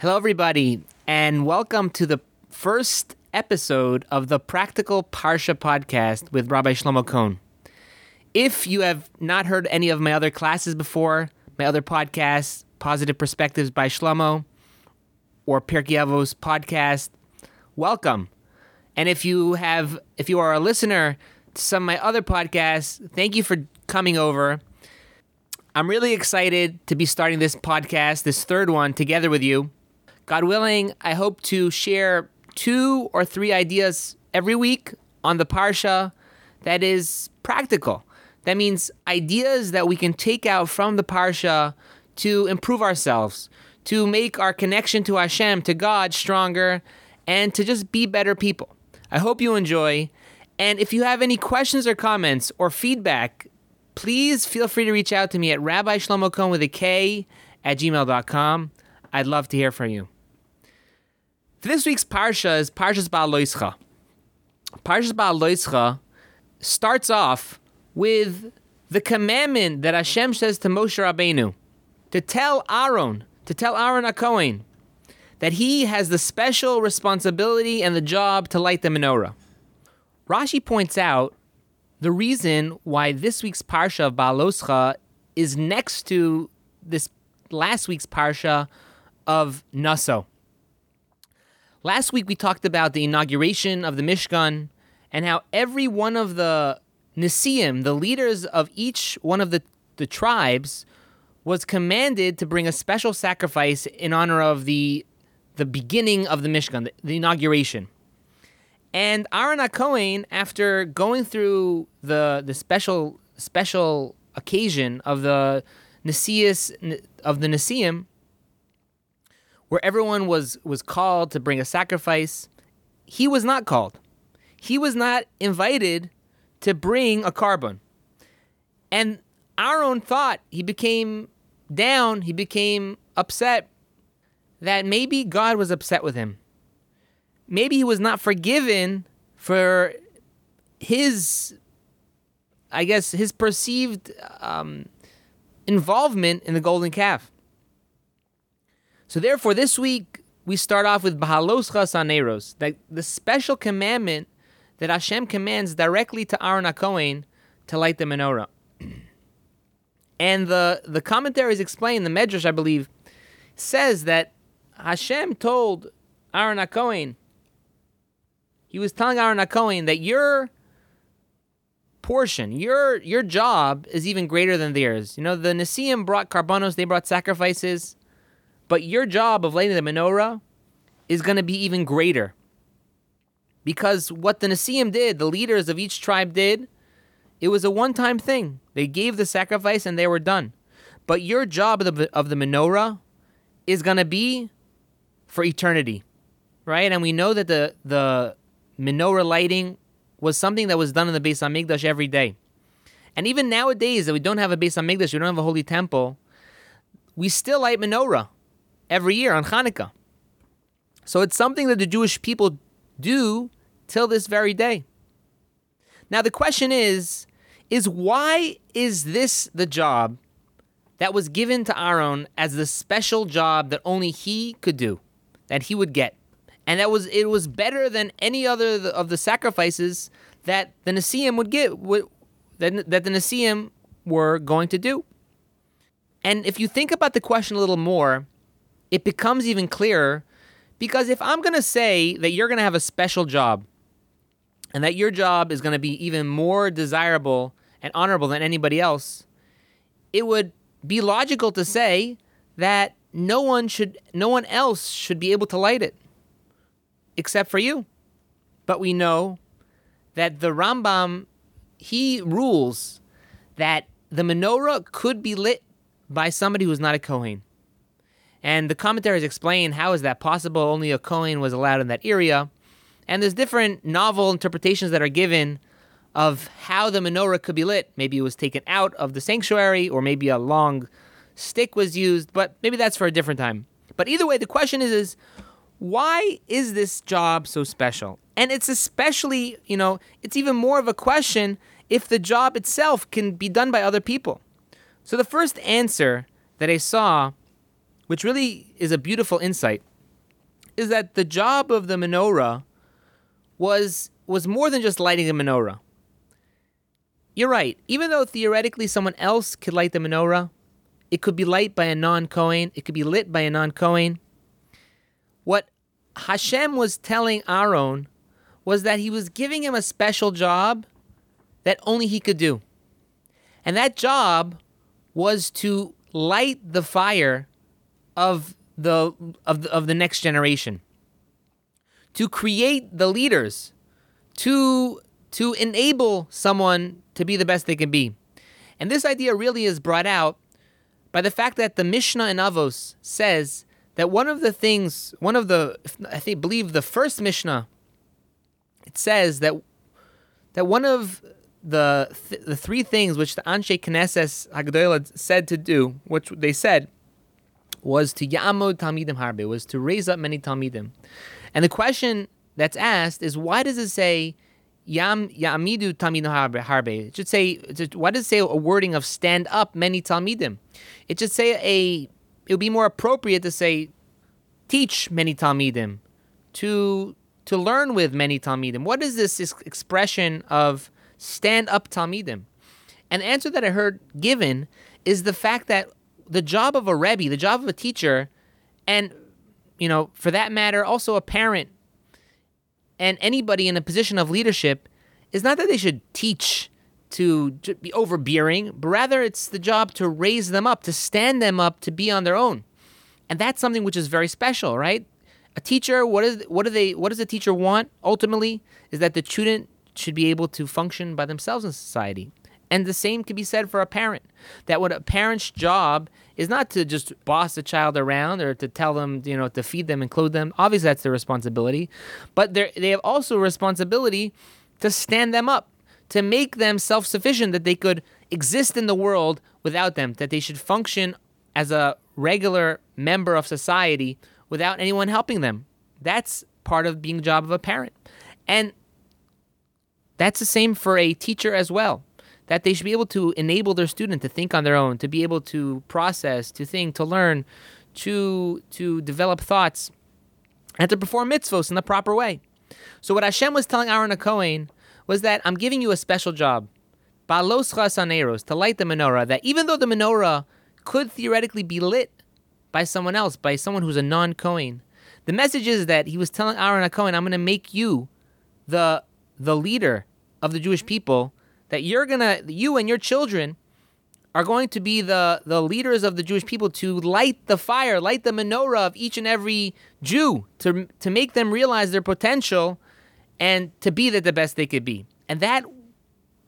Hello, everybody, and welcome to the first episode of the Practical Parsha podcast with Rabbi Shlomo Kohn. If you have not heard any of my other classes before, my other podcasts, Positive Perspectives by Shlomo, or Pirkei Avos podcast, welcome. And if you have, if you are a listener to some of my other podcasts, thank you for coming over. I'm really excited to be starting this podcast, this third one, together with you. God willing, I hope to share two or three ideas every week on the Parsha that is practical. That means ideas that we can take out from the Parsha to improve ourselves, to make our connection to Hashem, to God, stronger, and to just be better people. I hope you enjoy. And if you have any questions or comments or feedback, please feel free to reach out to me at Rabbi Shlomo Kohn with a K at gmail.com. I'd love to hear from you. This week's Parsha is Parshas Bahaloscha. Parshas Bahaloscha starts off with the commandment that Hashem says to Moshe Rabbeinu to tell Aaron, to tell Aaron HaKohen, that he has the special responsibility and the job to light the menorah. Rashi points out the reason why this week's Parsha of Bahaloscha is next to this last week's Parsha of Naso. Last week we talked about the inauguration of the Mishkan and how every one of the Nisiim, the leaders of each one of the, the tribes, was commanded to bring a special sacrifice in honor of the the beginning of the Mishkan, the, the inauguration. And Aaron HaKohen, after going through the the special special occasion of the Nisias of the Nisiim, where everyone was was called to bring a sacrifice, he was not called. He was not invited to bring a korban. And our own thought he became down, he became upset that maybe God was upset with him. Maybe he was not forgiven for his, I guess, his perceived um, involvement in the golden calf. So therefore, this week we start off with Bahaloscha Saneros, that the special commandment that Hashem commands directly to Aaron HaKohen to light the menorah. and the the commentaries explain, the Medrash, I believe, says that Hashem told Aaron HaKohen, he was telling Aaron HaKohen that your portion, your your job is even greater than theirs. You know, the Nisiim brought korbanos, they brought sacrifices. But your job of lighting the menorah is going to be even greater. Because what the Nasiim did, the leaders of each tribe did, it was a one time thing. They gave the sacrifice and they were done. But your job of the, of the menorah is going to be for eternity, right? And we know that the, the menorah lighting was something that was done in the Beis Hamikdash every day. And even nowadays, that we don't have a Beis Hamikdash, we don't have a holy temple, we still light menorah every year on Hanukkah. So it's something that the Jewish people do till this very day. Now the question is is why is this the job that was given to Aaron as the special job that only he could do, that he would get? And that was it was better than any other of the sacrifices that the Nasiim would would, that, that the Nasiim were going to do. And if you think about the question a little more, it becomes even clearer because if I'm going to say that you're going to have a special job and that your job is going to be even more desirable and honorable than anybody else, it would be logical to say that no one should no one else should be able to light it except for you. But we know that the Rambam he rules that the menorah could be lit by somebody who's not a Kohen. And the commentaries explain how is that possible? Only a Kohen was allowed in that area. And there's different novel interpretations that are given of how the menorah could be lit. Maybe it was taken out of the sanctuary, or maybe a long stick was used, but maybe that's for a different time. But either way, the question is, is why is this job so special? And it's especially, you know, it's even more of a question if the job itself can be done by other people. So the first answer that I saw which really is a beautiful insight, is that the job of the menorah was was more than just lighting a menorah. You're right. Even though theoretically someone else could light the menorah, it could be light by a non Kohen, it could be lit by a non Kohen. What Hashem was telling Aaron was that he was giving him a special job that only he could do. And that job was to light the fire of the of the, of the next generation. To create the leaders, to to enable someone to be the best they can be. And this idea really is brought out by the fact that the Mishnah in Avos says that one of the things, one of the, I think, believe the first Mishnah, it says that that one of the th- the three things which the Anshe Knesses Hagdolah said to do, which they said, was to Ya'amod Talmidim Harbe, was to raise up many Talmidim. And the question that's asked is why does it say Yam Ya'amidu Talmidim Harbe? It should say, why does it say a wording of stand up many Talmidim? It should say a, it would be more appropriate to say teach many Talmidim, to to learn with many Talmidim. What is this expression of stand up Talmidim? And the answer that I heard given is the fact that the job of a Rebbe, the job of a teacher, and, you know, for that matter, also a parent and anybody in a position of leadership is not that they should teach to be overbearing, but rather it's the job to raise them up, to stand them up to be on their own. And that's something which is very special, right? A teacher, what is what do they what does a teacher want ultimately is that the student should be able to function by themselves in society. And the same can be said for a parent. That what a parent's job is not to just boss a child around or to tell them, you know, to feed them and clothe them. Obviously, that's their responsibility. But they have also a responsibility to stand them up, to make them self sufficient, that they could exist in the world without them, that they should function as a regular member of society without anyone helping them. That's part of being the job of a parent. And that's the same for a teacher as well. That they should be able to enable their student to think on their own, to be able to process, to think, to learn, to to develop thoughts, and to perform mitzvos in the proper way. So what Hashem was telling Aaron Cohen was that I'm giving you a special job, balos chasaneros, to light the menorah. That even though the menorah could theoretically be lit by someone else, by someone who's a non-Cohen, the message is that he was telling Aaron Cohen, I'm going to make you the the leader of the Jewish people, that you're gonna, you and your children are going to be the, the leaders of the Jewish people to light the fire, light the menorah of each and every Jew, to, to make them realize their potential and to be the, the best they could be. And that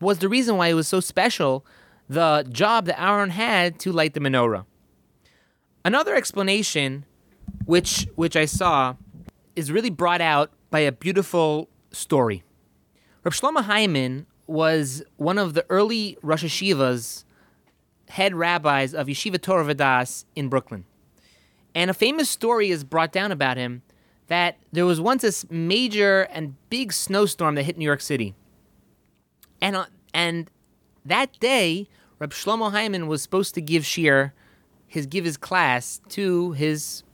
was the reason why it was so special, the job that Aaron had to light the menorah. Another explanation, which, which I saw, is really brought out by a beautiful story. Reb Shlomo Heiman was one of the early Rosh Hashivas, head rabbis of Yeshiva Torah Vodaas in Brooklyn. And a famous story is brought down about him that there was once this major and big snowstorm that hit New York City. And, uh, and that day, Reb Shlomo Heiman was supposed to give shiur, his give his class to his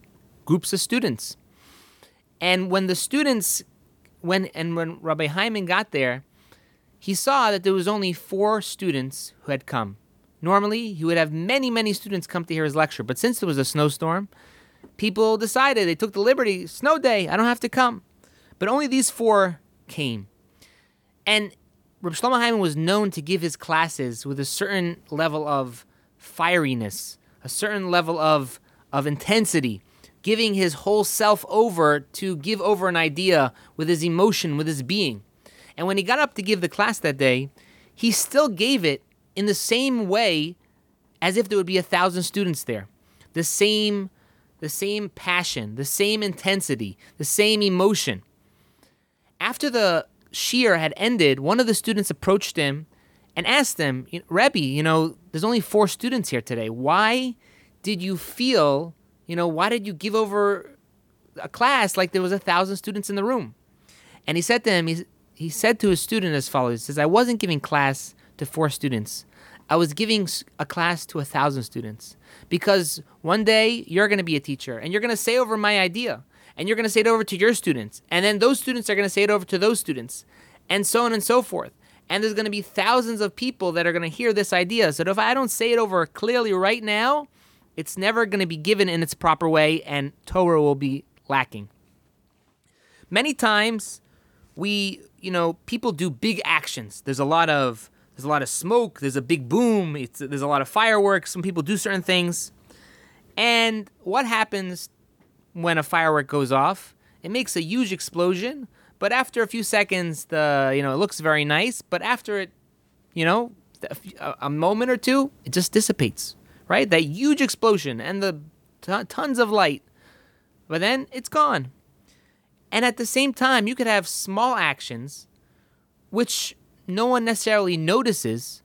groups of students. And when the students when and when Rabbi Heiman got there, he saw that there was only four students who had come. Normally, he would have many, many students come to hear his lecture, but since there was a snowstorm, people decided they took the liberty, snow day, I don't have to come. But only these four came. And Rabbi Shlomo Heiman was known to give his classes with a certain level of fieriness, a certain level of, of intensity, giving his whole self over to give over an idea with his emotion, with his being. And when he got up to give the class that day, he still gave it in the same way as if there would be a thousand students there. The same the same passion, the same intensity, the same emotion. After the shiur had ended, one of the students approached him and asked him, Rebbe, you know, there's only four students here today. Why did you feel you know, why did you give over a class like there was a thousand students in the room? And he said to him, he, said to his student as follows, he says, I wasn't giving class to four students. I was giving a class to a thousand students because one day you're going to be a teacher and you're going to say over my idea. and you're going to say it over to your students, and then those students are going to say it over to those students, and so on and so forth. And there's going to be thousands of people that are going to hear this idea. So if I don't say it over clearly right now, it's never going to be given in its proper way, and Torah will be lacking. Many times, we, you know, people do big actions. There's a lot of there's a lot of smoke. There's a big boom. It's, there's a lot of fireworks. Some people do certain things, and what happens when a firework goes off? It makes a huge explosion, but after a few seconds, the you know it looks very nice. But after it, you know, a, a moment or two, it just dissipates. Right, that huge explosion and the t- tons of light, but then it's gone. And at the same time, you could have small actions, which no one necessarily notices,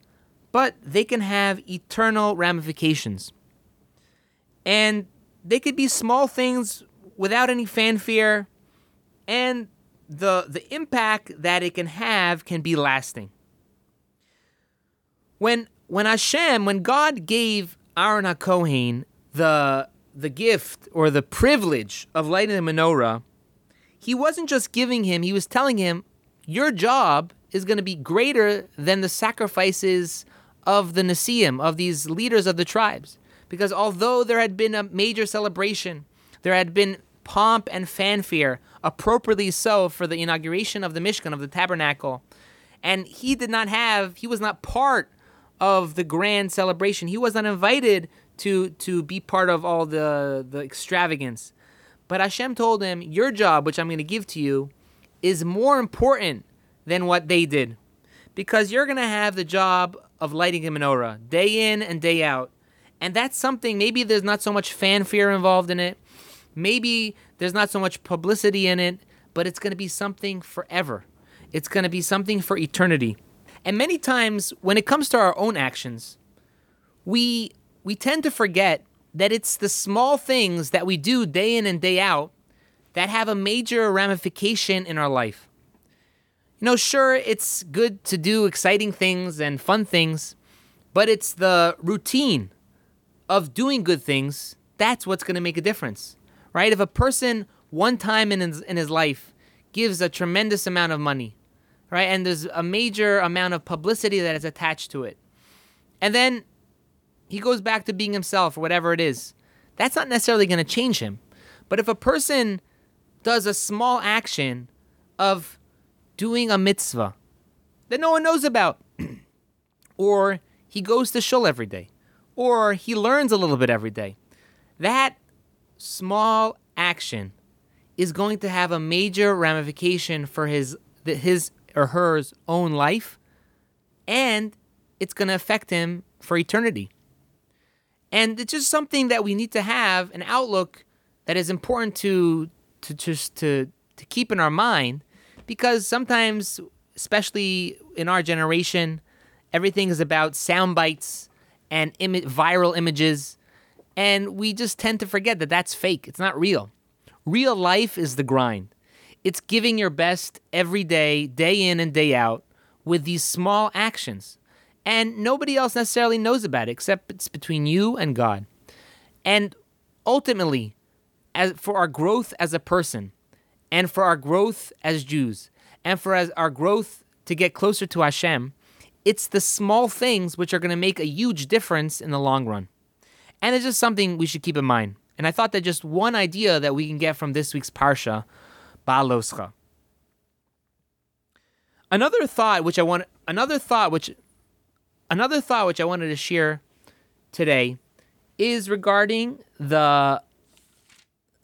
but they can have eternal ramifications. And they could be small things without any fanfare, and the the impact that it can have can be lasting. When when Hashem, when God gave Aaron HaKohen the the gift or the privilege of lighting the menorah, he wasn't just giving him, he was telling him, your job is going to be greater than the sacrifices of the Nasiim, of these leaders of the tribes. Because although there had been a major celebration, there had been pomp and fanfare, appropriately so, for the inauguration of the Mishkan, of the tabernacle. And he did not have, he was not part of the grand celebration. He was not invited to, to be part of all the, the extravagance. But Hashem told him, Your job, which I'm going to give to you, is more important than what they did. Because you're going to have the job of lighting a menorah day in and day out. And that's something, maybe there's not so much fanfare involved in it. Maybe there's not so much publicity in it, but it's going to be something forever. It's going to be something for eternity. And many times when it comes to our own actions, we we tend to forget that it's the small things that we do day in and day out that have a major ramification in our life. You know, sure, it's good to do exciting things and fun things, but it's the routine of doing good things that's what's going to make a difference, right? If a person one time in his, in his life gives a tremendous amount of money, right, and there's a major amount of publicity that is attached to it, and then he goes back to being himself or whatever it is, that's not necessarily going to change him. But if a person does a small action of doing a mitzvah that no one knows about, or he goes to shul every day, or he learns a little bit every day, that small action is going to have a major ramification for his his or hers own life and it's going to affect him for eternity. And it's just something that we need to have an outlook that is important to to just to to keep in our mind because sometimes especially in our generation everything is about sound bites and Im- viral images and we just tend to forget that that's fake. It's not real. Real life is the grind. It's giving your best every day, day in and day out, with these small actions. And nobody else necessarily knows about it except it's between you and God. And ultimately, as for our growth as a person, and for our growth as Jews, and for as our growth to get closer to Hashem, it's the small things which are going to make a huge difference in the long run. And it's just something we should keep in mind. And I thought that just one idea that we can get from this week's Parsha, Bahaloscha. Another thought which I want another thought which another thought which I wanted to share today is regarding the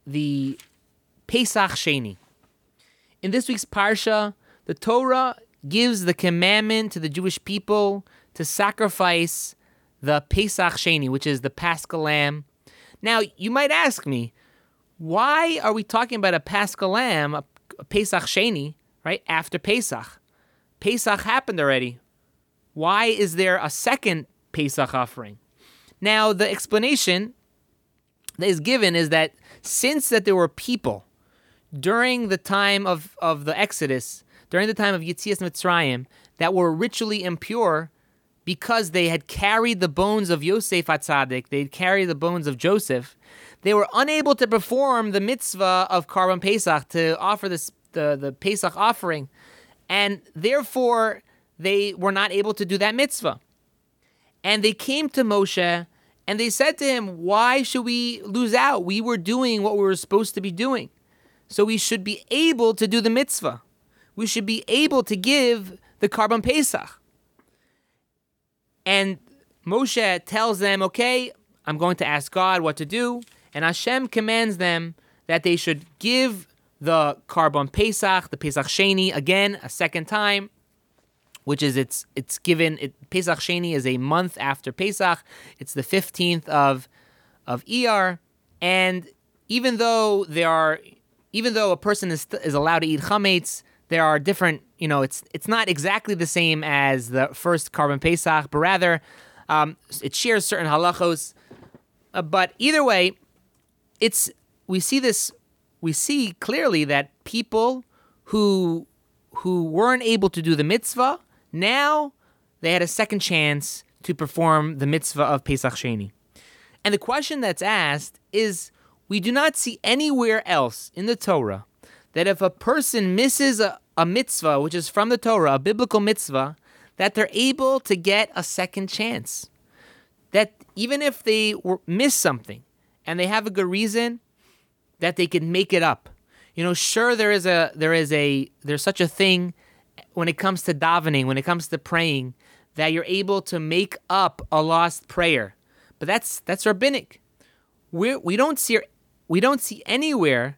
the Pesach Sheni. In this week's Parsha, the Torah gives the commandment to the Jewish people to sacrifice the Pesach Sheni, which is the Paschal Lamb. Now, you might ask me, why are we talking about a Paschal Lamb, a, Pesach Sheni, right, after Pesach? Pesach happened already. Why is there a second Pesach offering? Now, the explanation that is given is that since that there were people during the time of, of the Exodus, during the time of Yetzias Mitzrayim, that were ritually impure, because they had carried the bones of Yosef Hatzadik, they'd carried the bones of Joseph, they were unable to perform the mitzvah of Korban Pesach to offer this, the, the Pesach offering, and therefore they were not able to do that mitzvah. And they came to Moshe and they said to him, Why should we lose out? We were doing what we were supposed to be doing. So we should be able to do the mitzvah. We should be able to give the korban Pesach. And Moshe tells them, okay, I'm going to ask God what to do. And Hashem commands them that they should give the korban Pesach, the Pesach Sheni, again, a second time, which is it's it's given, it, Pesach Sheni is a month after Pesach. It's the 15th of, of Iyar. And even though there are, even though a person is, is allowed to eat chametz, there are different, you know, it's it's not exactly the same as the first Korban Pesach, but rather um, it shares certain halachos. Uh, but either way, it's we see this, we see clearly that people who who weren't able to do the mitzvah now they had a second chance to perform the mitzvah of Pesach Sheni. And the question that's asked is we do not see anywhere else in the Torah that if a person misses a, a mitzvah, which is from the Torah, a biblical mitzvah, that they're able to get a second chance. That even if they were, miss something and they have a good reason, that they can make it up. You know, sure there is a there is a there's such a thing when it comes to davening, when it comes to praying, that you're able to make up a lost prayer. But that's that's rabbinic. We we don't see we don't see anywhere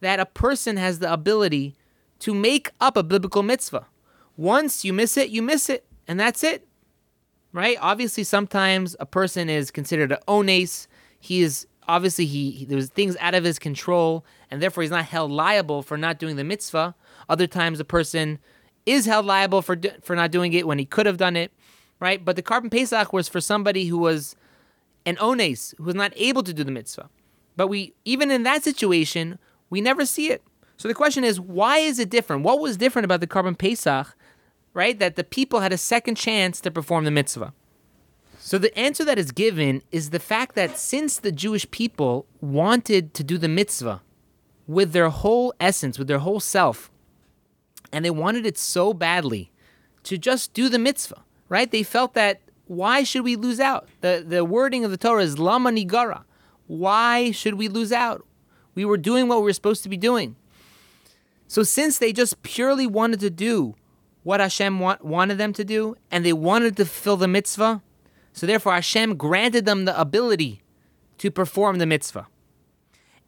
that a person has the ability to make up a biblical mitzvah. Once you miss it, you miss it, and that's it. Right? Obviously, sometimes a person is considered an ones. He is obviously he, he there's things out of his control, and therefore he's not held liable for not doing the mitzvah. Other times, a person is held liable for for not doing it when he could have done it. Right? But the korban Pesach was for somebody who was an ones, who was not able to do the mitzvah. But we even in that situation, we never see it. So the question is, why is it different? What was different about the korban Pesach, right? That the people had a second chance to perform the mitzvah. So the answer that is given is the fact that since the Jewish people wanted to do the mitzvah with their whole essence, with their whole self, and they wanted it so badly to just do the mitzvah, right? They felt that why should we lose out? The the wording of the Torah is lama nigara. Why should we lose out? We were doing what we were supposed to be doing. So since they just purely wanted to do what Hashem want, wanted them to do, and they wanted to fulfill the mitzvah, so therefore Hashem granted them the ability to perform the mitzvah.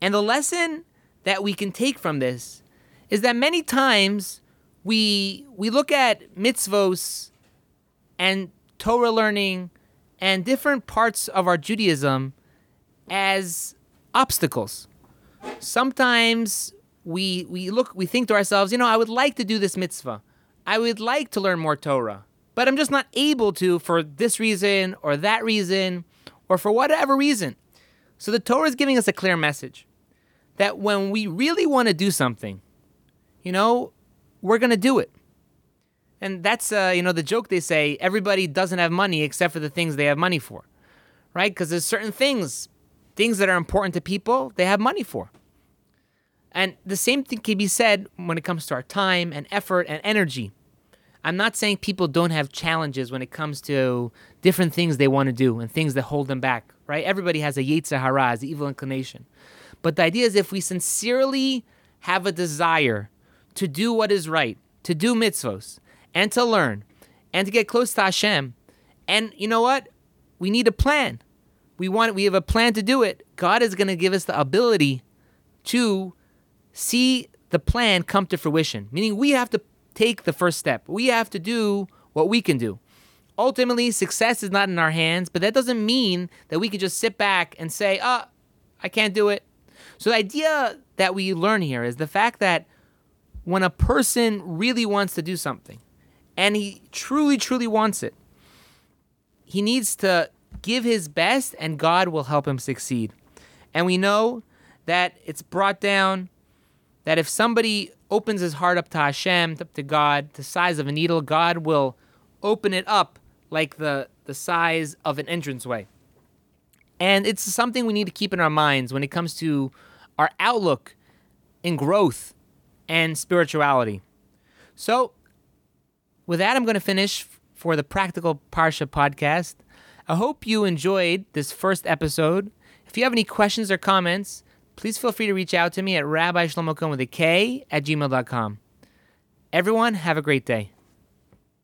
And the lesson that we can take from this is that many times we we look at mitzvos and Torah learning and different parts of our Judaism as obstacles sometimes we we look we think to ourselves, you know, I would like to do this mitzvah. I would like to learn more Torah, but I'm just not able to for this reason or that reason or for whatever reason. So the Torah is giving us a clear message that when we really want to do something, you know, we're going to do it. And that's uh, you know the joke they say everybody doesn't have money except for the things they have money for. Right? Because there's certain things things that are important to people, they have money for. And the same thing can be said when it comes to our time and effort and energy. I'm not saying people don't have challenges when it comes to different things they want to do and things that hold them back, right? Everybody has a yetzer hara, the evil inclination. But the idea is if we sincerely have a desire to do what is right, to do mitzvos, and to learn, and to get close to Hashem, and you know what? We need a plan we want we have a plan to do it. God is going to give us the ability to see the plan come to fruition. Meaning we have to take the first step. We have to do what we can do. Ultimately, success is not in our hands, but that doesn't mean that we can just sit back and say, "Oh, I can't do it." So the idea that we learn here is the fact that when a person really wants to do something and he truly truly wants it, he needs to give his best, and God will help him succeed. And we know that it's brought down that if somebody opens his heart up to Hashem, up to God, the size of a needle, God will open it up like the the size of an entranceway. And it's something we need to keep in our minds when it comes to our outlook in growth and spirituality. So, with that, I'm going to finish for the Practical Parsha podcast. I hope you enjoyed this first episode. If you have any questions or comments, please feel free to reach out to me at Rabbi Shlomo Kohn with a K at gmail.com. Everyone, have a great day.